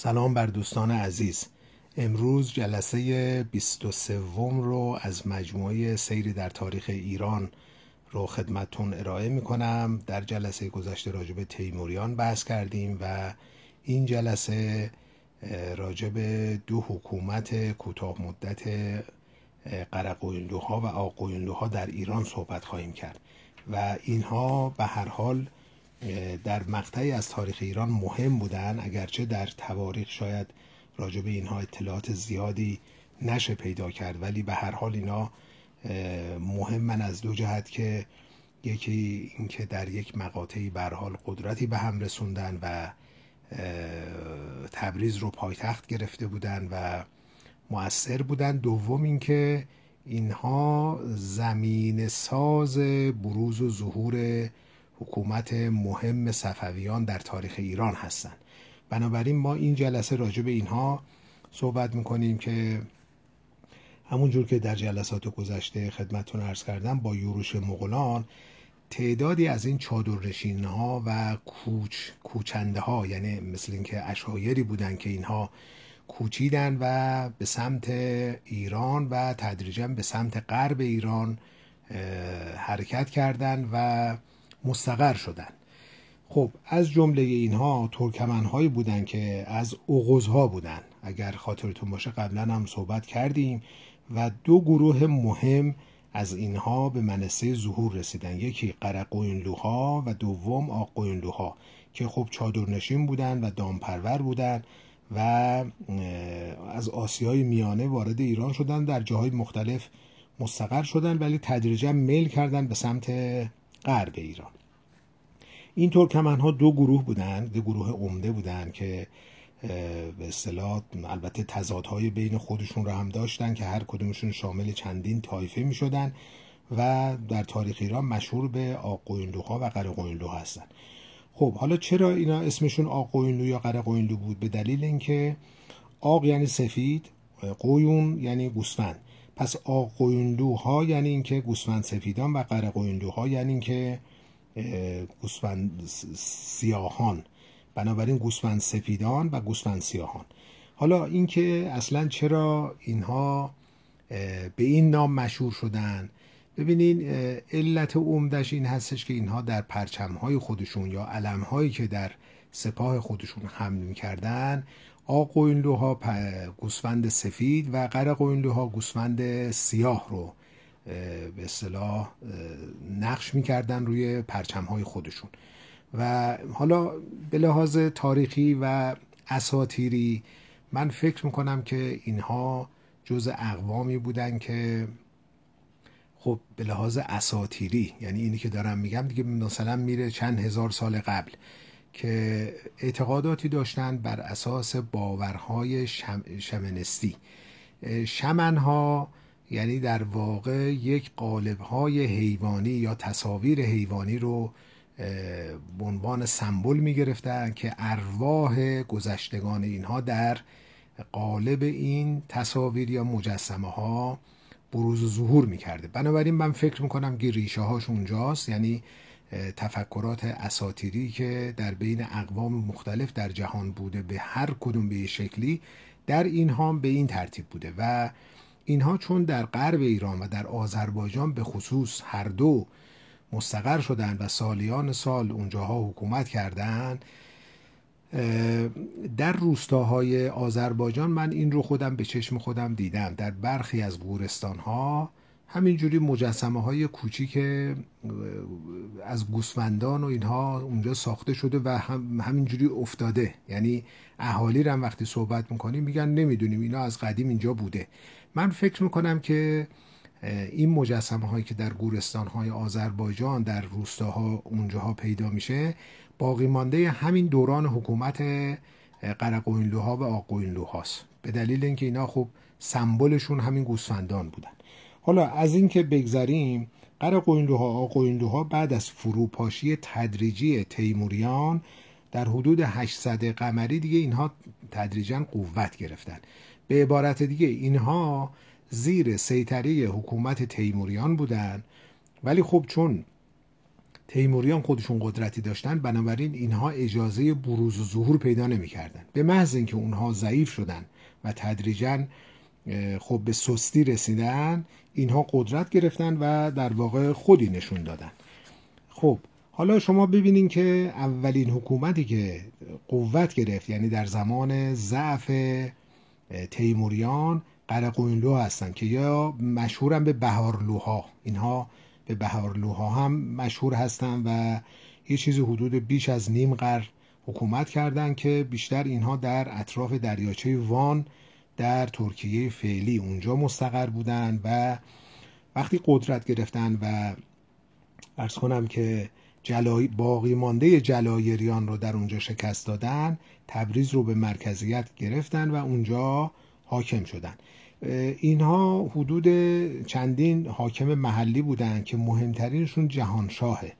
سلام بر دوستان عزیز. امروز جلسه 23 رو از مجموعه سیری در تاریخ ایران رو خدمتون ارائه می کنم در جلسه گذشته راجب تیموریان بحث کردیم و این جلسه راجب دو حکومت کوتاه مدت قرقویندوها و آقویندوها در ایران صحبت خواهیم کرد. و اینها به هر حال در مقطعی از تاریخ ایران مهم بودن اگرچه در تواریخ شاید راجع به اینها اطلاعات زیادی نشه پیدا کرد ولی به هر حال اینا من از دو جهت که یکی اینکه در یک مقاطعی به حال قدرتی به هم رسوندن و تبریز رو پایتخت گرفته بودن و مؤثر بودن. دوم اینکه اینها زمین ساز بروز و ظهور حکومت مهم صفویان در تاریخ ایران هستند. بنابراین ما این جلسه راجع به اینها صحبت می‌کنیم که همونجور که در جلسات گذشته خدمتتون ارز کردم با یوروش مغولان تعدادی از این چادرنشین ها و کوچ کوچنده ها یعنی مثل اینکه اشایری بودن که اینها کوچیدن و به سمت ایران و تدریجا به سمت غرب ایران حرکت کردند و مستقر شدن. خب از جمله اینها ترکمن هایی بودن که از ها بودن. اگر خاطرتون باشه قبلا هم صحبت کردیم و دو گروه مهم از اینها به منصه ظهور رسیدن. یکی قرقوینلوها و دوم آقوینلوها که خب چادرنشین بودن و دامپرور بودن و از آسیای میانه وارد ایران شدن در جاهای مختلف مستقر شدن ولی تدریجا میل کردن به سمت غرب ایران. این ترکمن ها دو گروه بودند دو گروه عمده بودند که به اصطلاح البته تضادهای بین خودشون رو هم داشتن که هر کدومشون شامل چندین طایفه می شدن و در تاریخ ایران مشهور به آقویندوها و قرقویندو هستن. خب حالا چرا اینا اسمشون آقویندو یا قرقویندو بود؟ به دلیل اینکه آق یعنی سفید قویون یعنی گوسفند. پس آقویندوها یعنی اینکه گوسفند سفیدان و قرقویندوها یعنی اینکه گوسفند سیاهان. بنابراین گوسفند سفیدان و گوسفند سیاهان. حالا اینکه اصلا چرا اینها به این نام مشهور شدن؟ ببینین علت عمدش این هستش که اینها در پرچمهای خودشون یا علمهایی که در سپاه خودشون حمل می‌کردن آقوینلوها گوسفند سفید و قرقوینلوها گوسفند سیاه رو به اصطلاح نقش می‌کردن روی پرچم های خودشون. و حالا به لحاظ تاریخی و اساتیری من فکر می‌کنم که اینها جز اقوامی بودن که خب به لحاظ اساتیری یعنی اینی که دارم میگم دیگه مثلا میره چند هزار سال قبل. که اعتقاداتی داشتن بر اساس باورهای شم... شمنستی. شمنها یعنی در واقع یک قالب‌های حیوانی یا تصاویر حیوانی رو به عنوان سمبل می گرفتن که ارواح گذشتگان اینها در قالب این تصاویر یا مجسمه ها بروز و ظهور می کرده بنابراین من فکر می کنم که ریشه هاش اونجاست. یعنی تفکرات اساتیری که در بین اقوام مختلف در جهان بوده به هر کدوم به شکلی در این هم به این ترتیب بوده و اینها چون در غرب ایران و در آذربایجان به خصوص هر دو مستقر شدند و سالیان سال اونجاها حکومت کردند در روستاهای آذربایجان من این رو خودم به چشم خودم دیدم. در برخی از گورستان ها همینجوری مجسمه های کوچیک از گوسفندان و اینها اونجا ساخته شده و هم همینجوری افتاده. یعنی اهالی رو هم وقتی صحبت می‌کنیم میگن نمی‌دونیم اینا از قدیم اینجا بوده. من فکر می‌کنم که این مجسمه هایی که در گورستان های آذربایجان در روستاها اونجاها پیدا میشه باقی مانده همین دوران حکومت قرقوینلوها و آقوینلوهاست به دلیل اینکه اینا خب سمبلشون همین گوسفندان بودن. حالا از اینکه بگذریم قرقوینلوها آقوینلوها بعد از فروپاشی تدریجی تیموریان در حدود 800 قمری دیگه اینها تدریجا قوت گرفتن. به عبارت دیگه اینها زیر سیطره حکومت تیموریان بودن. ولی خب چون تیموریان خودشون قدرتی داشتن بنابراین اینها اجازه بروز و ظهور پیدا نمی‌کردن. به محض اینکه اونها ضعیف شدن و تدریجا خب به سستی رسیدن اینها قدرت گرفتن و در واقع خودی نشون دادن. خب حالا شما ببینین که اولین حکومتی که قوت گرفت یعنی در زمان ضعف تیموریان قرقوینلو هستن که یا مشهورن به بهارلوها. اینها به بهارلوها هم مشهور هستن و یه چیزی حدود بیش از نیم قرن حکومت کردند که بیشتر اینها در اطراف دریاچه وان در ترکیه فعلی اونجا مستقر بودن و وقتی قدرت گرفتن و ارز کنم که جلای باقی مانده جلایریان رو در اونجا شکست دادن تبریز رو به مرکزیت گرفتن و اونجا حاکم شدن. اینها حدود چندین حاکم محلی بودند که مهمترینشون جهانشاهه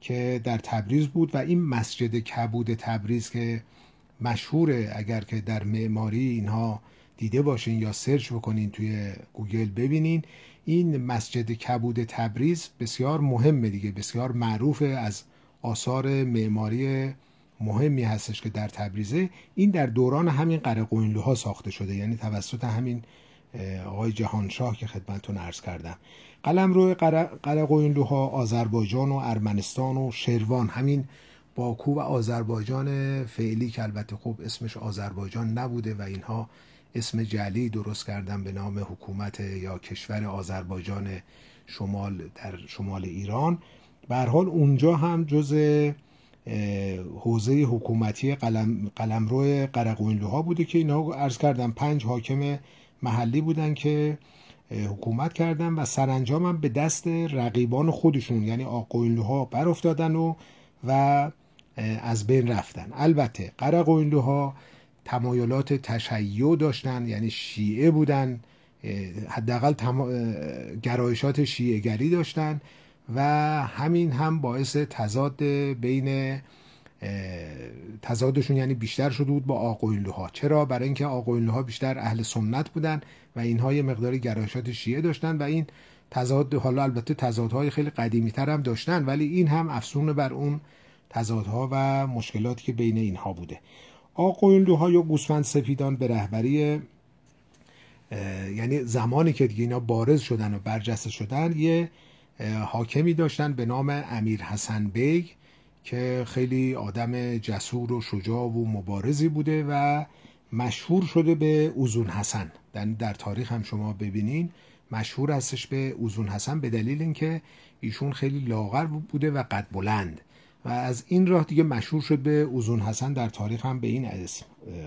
که در تبریز بود و این مسجد کبود تبریز که مشهوره اگر که در معماری اینها دیده باشین یا search بکنین توی گوگل ببینین. این مسجد کبود تبریز بسیار مهمه دیگه بسیار معروفه از آثار معماری مهمی هستش که در تبریزه. این در دوران همین قره ساخته شده یعنی توسط همین آقای جهانشاه که خدمتتون عرض کردم. قلم روی قره آذربایجان و ارمنستان و شروان. همین باکو و آذربایجان فعلی که البته خب اسمش آذربایجان نبوده و اینها اسم جلی درست کردن به نام حکومت یا کشور آذربایجان شمال در شمال ایران. به حال اونجا هم جز حوزه حکومتی قلم قلمرو قرقوینلوها بوده که اینا عرض کردم پنج حاکم محلی بودن که حکومت کردن و سرانجام هم به دست رقیبان خودشون یعنی آقوینلوها بر افتادن و و از بین رفتن. البته قرقوینلوها تمایلات تشیع داشتن یعنی شیعه بودن حداقل تم... گرایشات شیعه گری داشتن و همین هم باعث تضاد بین تضادشون یعنی بیشتر شده بود با آقوینلوها چرا؟ برای اینکه آقوینلوها بیشتر اهل سنت بودن و اینها یه مقداری گرایشات شیعه داشتن و این تضاد حالا البته تضادهای خیلی قدیمی تر هم داشتن ولی این هم افسون بر اون تضادها و مشکلاتی که بین اینها بوده. آقوینلوها یا گوسفند سفیدان به رهبری یعنی زمانی که دیگه اینا بارز شدن و برجسته شدن یه حاکمی داشتن به نام امیر حسن بیگ که خیلی آدم جسور و شجاع و مبارزی بوده و مشهور شده به اوزون حسن. در, در تاریخ هم شما ببینین مشهور هستش به اوزون حسن به دلیل اینکه ایشون خیلی لاغر بوده و قد بلند. و از این راه دیگه مشهور شد به اوزون حسن در تاریخ هم به این اسم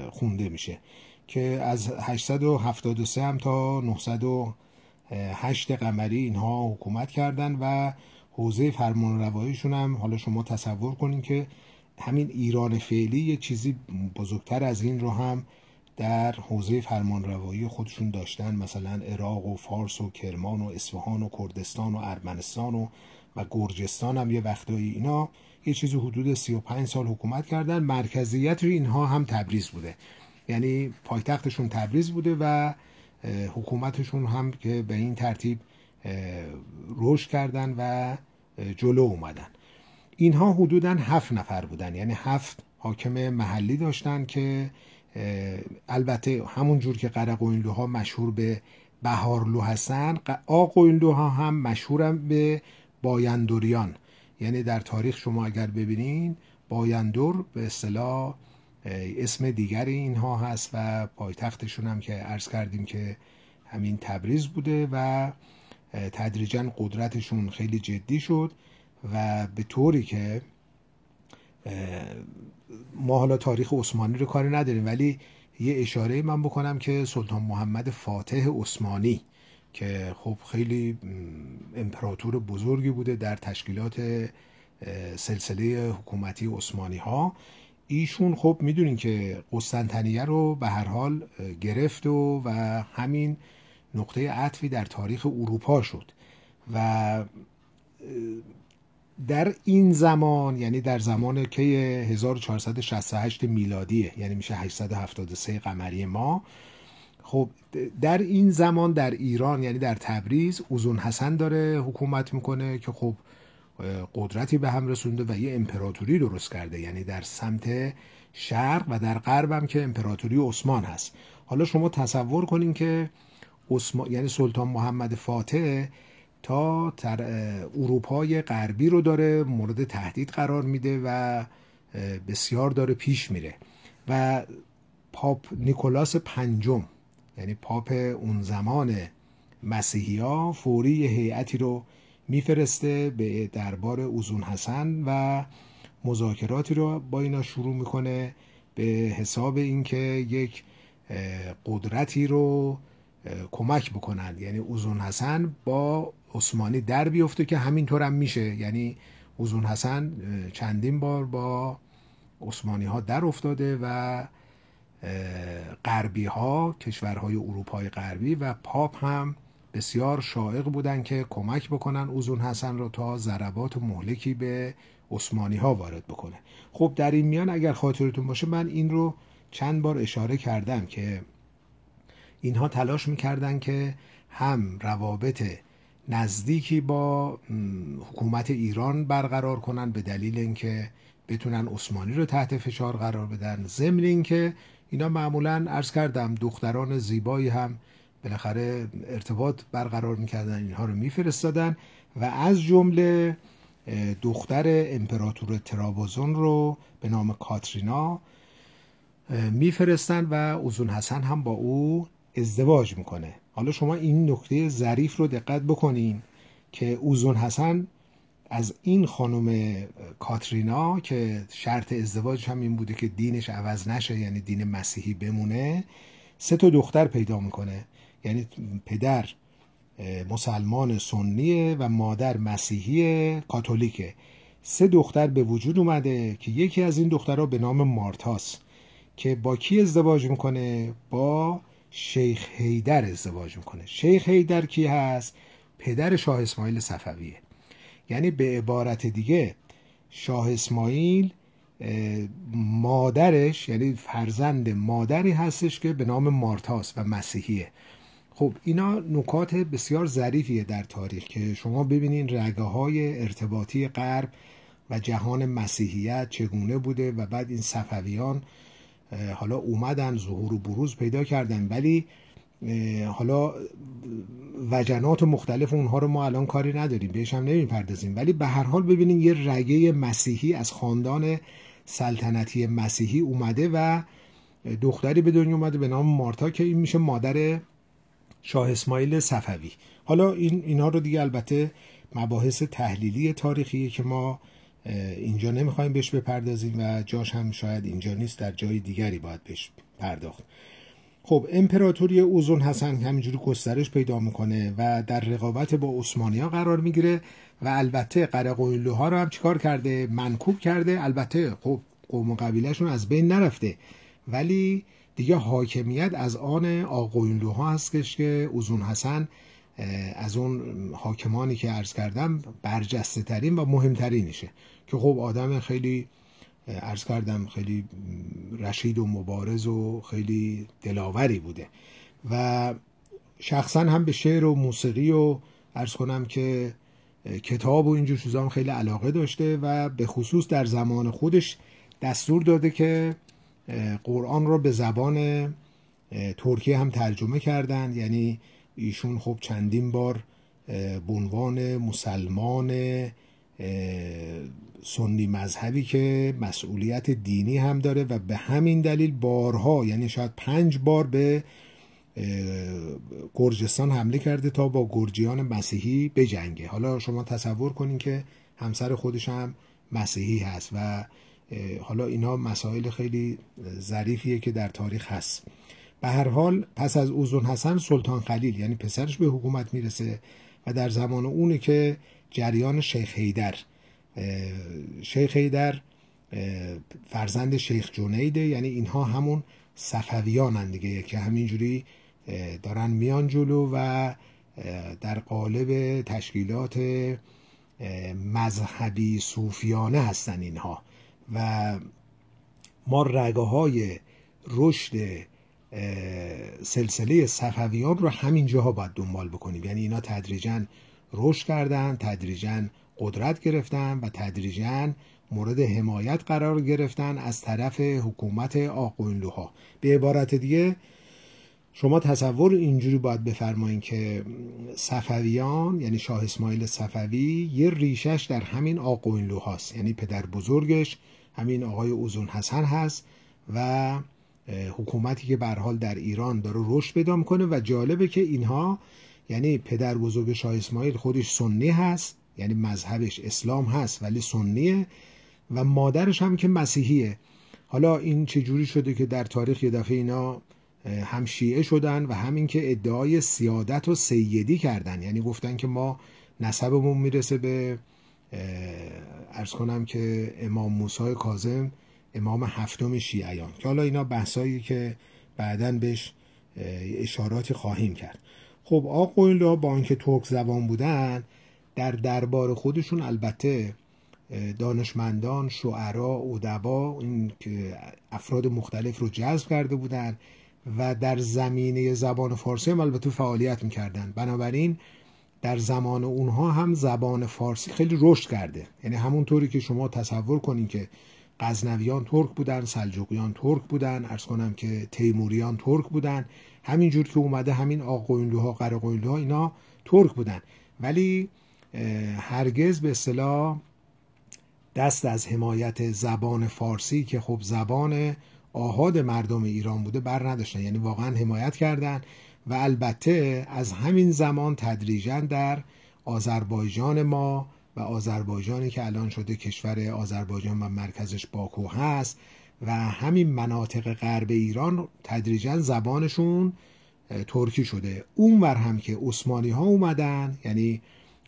خونده میشه که از 873 هم تا 908 قمری اینها حکومت کردن و حوزه فرمان رواییشون هم حالا شما تصور کنین که همین ایران فعلی یه چیزی بزرگتر از این رو هم در حوزه فرمان روایی خودشون داشتن مثلا عراق و فارس و کرمان و اصفهان و کردستان و ارمنستان و و گرجستان هم یه وقتایی اینا یه چیزی حدود 35 سال حکومت کردن. مرکزیت اینها هم تبریز بوده. یعنی پایتختشون تبریز بوده و حکومتشون هم که به این ترتیب رشد کردن و جلو اومدن. اینها حدودا هفت نفر بودن. یعنی هفت حاکم محلی داشتن که البته همون جور که قرقوینلوها مشهور به بهارلو هستن آقوینلوها هم مشهورن به بایندوریان. یعنی در تاریخ شما اگر ببینین بایندور به اصطلاح اسم دیگری اینها هست و پایتختشون هم که عرض کردیم که همین تبریز بوده و تدریجا قدرتشون خیلی جدی شد و به طوری که ما حالا تاریخ عثمانی رو کاری نداریم ولی یه اشاره من بکنم که سلطان محمد فاتح عثمانی که خب خیلی امپراتور بزرگی بوده در تشکیلات سلسله حکومتی عثمانی ها ایشون خب می‌دونین که قسطنطنیه رو به هر حال گرفت و, و همین نقطه عطفی در تاریخ اروپا شد و در این زمان یعنی در زمان که 1468 میلادیه یعنی میشه 873 قمری ما خب در این زمان در ایران یعنی در تبریز اوزون حسن داره حکومت می‌کنه که خب قدرتی به هم رسونده و یه امپراتوری درست کرده. یعنی در سمت شرق و در غرب هم که امپراتوری عثمان هست. حالا شما تصور کنین که عثمان یعنی سلطان محمد فاتح تا تر اروپای غربی رو داره مورد تهدید قرار میده و بسیار داره پیش میره. و پاپ نیکولاس پنجم یعنی پاپ اون زمان مسیحی فوری هیئتی رو میفرسته به دربار اوزون حسن و مذاکراتی رو با اینا شروع می‌کنه به حساب اینکه یک قدرتی رو کمک بکنن. یعنی اوزون حسن با عثمانی در بیفته که همینطور هم میشه. یعنی اوزون حسن چندین بار با عثمانی ها در افتاده و غربی ها کشورهای اروپای غربی و پاپ هم بسیار شائق بودن که کمک بکنن اوزون حسن رو تا ضربات مهلکی به عثمانی ها وارد بکنه. خب در این میان اگر خاطرتون باشه من این رو چند بار اشاره کردم که اینها تلاش می‌کردن که هم روابط نزدیکی با حکومت ایران برقرار کنن به دلیل اینکه بتونن عثمانی رو تحت فشار قرار بدن. ضمن اینکه اینا معمولا عرض کردم دختران زیبایی هم بالاخره ارتباط برقرار می‌کردن اینها رو میفرستادن و از جمله دختر امپراتور ترابوزون رو به نام کاترینا میفرستن و اوزون حسن هم با او ازدواج می‌کنه. حالا شما این نکته ظریف رو دقت بکنین که اوزون حسن از این خانم کاترینا که شرط ازدواج هم این بوده که دینش عوض نشه یعنی دین مسیحی بمونه سه تا دختر پیدا می‌کنه. یعنی پدر مسلمان سنیه و مادر مسیحی کاتولیکه. سه دختر به وجود اومده که یکی از این دخترها به نام مارتاس که با کی ازدواج می‌کنه؟ با شیخ هیدر ازدواج می‌کنه. شیخ هیدر کی هست؟ پدر شاه اسماعیل صفویه. یعنی به عبارت دیگه شاه اسماعیل مادرش یعنی فرزند مادری هستش که به نام مارتاس و مسیحیه. خب اینا نکات بسیار ظریفیه در تاریخ که شما ببینین رگه های ارتباطی غرب و جهان مسیحیت چگونه بوده و بعد این صفویان حالا اومدن ظهور و بروز پیدا کردن. ولی حالا وجنات مختلف اونها رو ما الان کاری نداریم بهش هم نمی‌پردازیم. ولی به هر حال ببینین یه رگه مسیحی از خاندان سلطنتی مسیحی اومده و دختری به دنیا اومده به نام مارتا که این میشه مادر شاه اسماعیل صفوی. حالا این اینا رو دیگه البته مباحث تحلیلی تاریخیه که ما اینجا نمی‌خوایم بهش بپردازیم و جاش هم شاید اینجا نیست در جای دیگری باید بهش پرداخت. خب امپراتوری اوزون حسن همینجوری گسترش پیدا می‌کنه و در رقابت با عثمانیا قرار می‌گیره و البته قرقویلوها رو هم چیکار کرده؟ منکوب کرده. البته خب قوم و قبیلهشون از بین نرفته. ولی دیگه حاکمیت از آن آقوینلوها هستش که اوزون حسن از اون حاکمانی که عرض کردم برجسته ترین و مهمترینشه. که خب آدم خیلی عرض کردم خیلی رشید و مبارز و خیلی دلاوری بوده. و شخصا هم به شعر و موسیقی و عرض کنم که کتاب و اینجور چیزا خیلی علاقه داشته و به خصوص در زمان خودش دستور داده که قرآن رو به زبان ترکیه هم ترجمه کردند یعنی ایشون خب چندین بار به مسلمان سنی مذهبی که مسئولیت دینی هم داره و به همین دلیل بارها یعنی شاید پنج بار به گرجستان حمله کرده تا با گرجیان مسیحی بجنگه. حالا شما تصور کنین که همسر خودش هم مسیحی هست و حالا اینا مسائل خیلی ظریفیه که در تاریخ هست. به هر حال پس از اوزون حسن سلطان خلیل یعنی پسرش به حکومت می‌رسه و در زمان اونه که جریان شیخ هیدر شیخ هیدر فرزند شیخ جنیده یعنی اینها همون صفویانن دیگه که همینجوری دارن میان جلو و در قالب تشکیلات مذهبی صوفیانه هستن اینها. و ما رگه های رشد سلسله صفویان رو همین جاها باید دنبال بکنیم. یعنی اینا تدریجا رشد کردن تدریجا قدرت گرفتن و تدریجا مورد حمایت قرار گرفتن از طرف حکومت آقوینلوها به عبارت دیگه شما تصور اینجوری باید بفرمایید که صفویان یعنی شاه اسماعیل صفوی یه ریشش در همین آقوینلو هاست یعنی پدر بزرگش همین آقای اوزون حسن هست و حکومتی که به حال در ایران داره رشد پیدا می‌کنه و جالبه که اینها یعنی پدر بزرگ شاه اسماعیل خودش سنی هست یعنی مذهبش اسلام هست ولی سنیه و مادرش هم که مسیحیه. حالا این چجوری شده که در تاریخ یه دفعه اینا هم شیعه شدن و همین که ادعای سیادت و سیدی کردن. یعنی گفتن که ما نسبمون می‌رسه به ارز کنم که امام موسی کاظم امام هفتم شیعیان. که حالا اینا بحثایی که بعدا بهش اشاراتی خواهیم کرد. خب آقویلا با اینکه ترک زبان بودن در دربار خودشون البته دانشمندان شعرا ادبا این افراد مختلف رو جذب کرده بودن و در زمینه زبان فارسی هم البته فعالیت می‌کردن. بنابراین در زمان اونها هم زبان فارسی خیلی رشد کرده. یعنی همونطوری که شما تصور کنین که غزنویان ترک بودن سلجوقیان ترک بودن ارز کنم که تیموریان ترک بودن. همینجور که اومده همین آقوینلوها قرقوینلوها اینا ترک بودن. ولی هرگز به اصطلاح دست از حمایت زبان فارسی که خب زبان آهاد مردم ایران بوده بر نداشتن. یعنی واقعا حمایت کردن و البته از همین زمان تدریجا در آذربایجان ما و آذربایجانی که الان شده کشور آذربایجان و مرکزش باکو هست و همین مناطق غرب ایران تدریجا زبانشون ترکی شده. اونور هم که عثمانی ها اومدن یعنی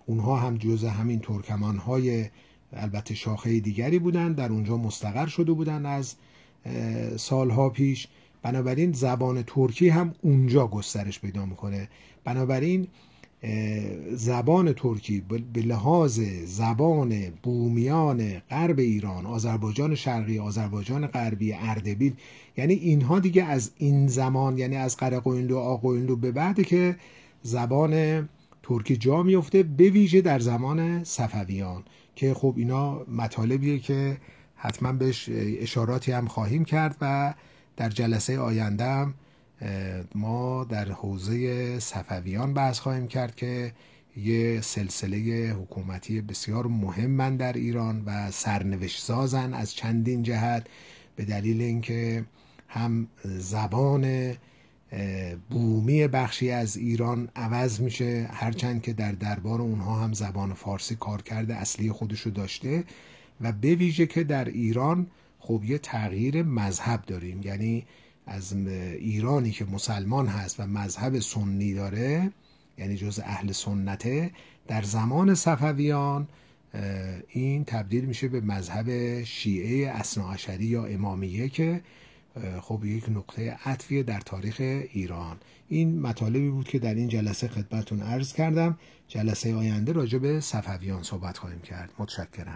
اونها هم جز همین ترکمان های البته شاخه دیگری بودن در اونجا مستقر شده بودن از سالها پیش. بنابراین زبان ترکی هم اونجا گسترش پیدا می‌کنه. بنابراین زبان ترکی به لحاظ زبان بومیان غرب ایران آذربایجان شرقی آذربایجان غربی اردبیل یعنی اینها دیگه از این زمان یعنی از قرقوینلو آقوینلو به بعد که زبان ترکی جا میفته به ویژه در زمان صفویان که خب اینا مطالبیه که حتما بهش اشاراتی هم خواهیم کرد و در جلسه آینده ما در حوزه صفویان بحث خواهیم کرد که یه سلسله حکومتی بسیار مهمن در ایران و سرنوشت سازن از چندین جهت به دلیل اینکه هم زبان بومی بخشی از ایران عوض میشه هرچند که در دربار اونها هم زبان فارسی کار کرده اصلی خودشو داشته و به ویژه که در ایران خب یه تغییر مذهب داریم. یعنی از ایرانی که مسلمان هست و مذهب سنی داره یعنی جز اهل سنته در زمان صفویان این تبدیل میشه به مذهب شیعه اصناعشری یا امامیه که خب یک نقطه عطفیه در تاریخ ایران. این مطالبی بود که در این جلسه خدمتون عرض کردم. جلسه آینده راجع به صفویان صحبت خواهیم کرد. متشکرم.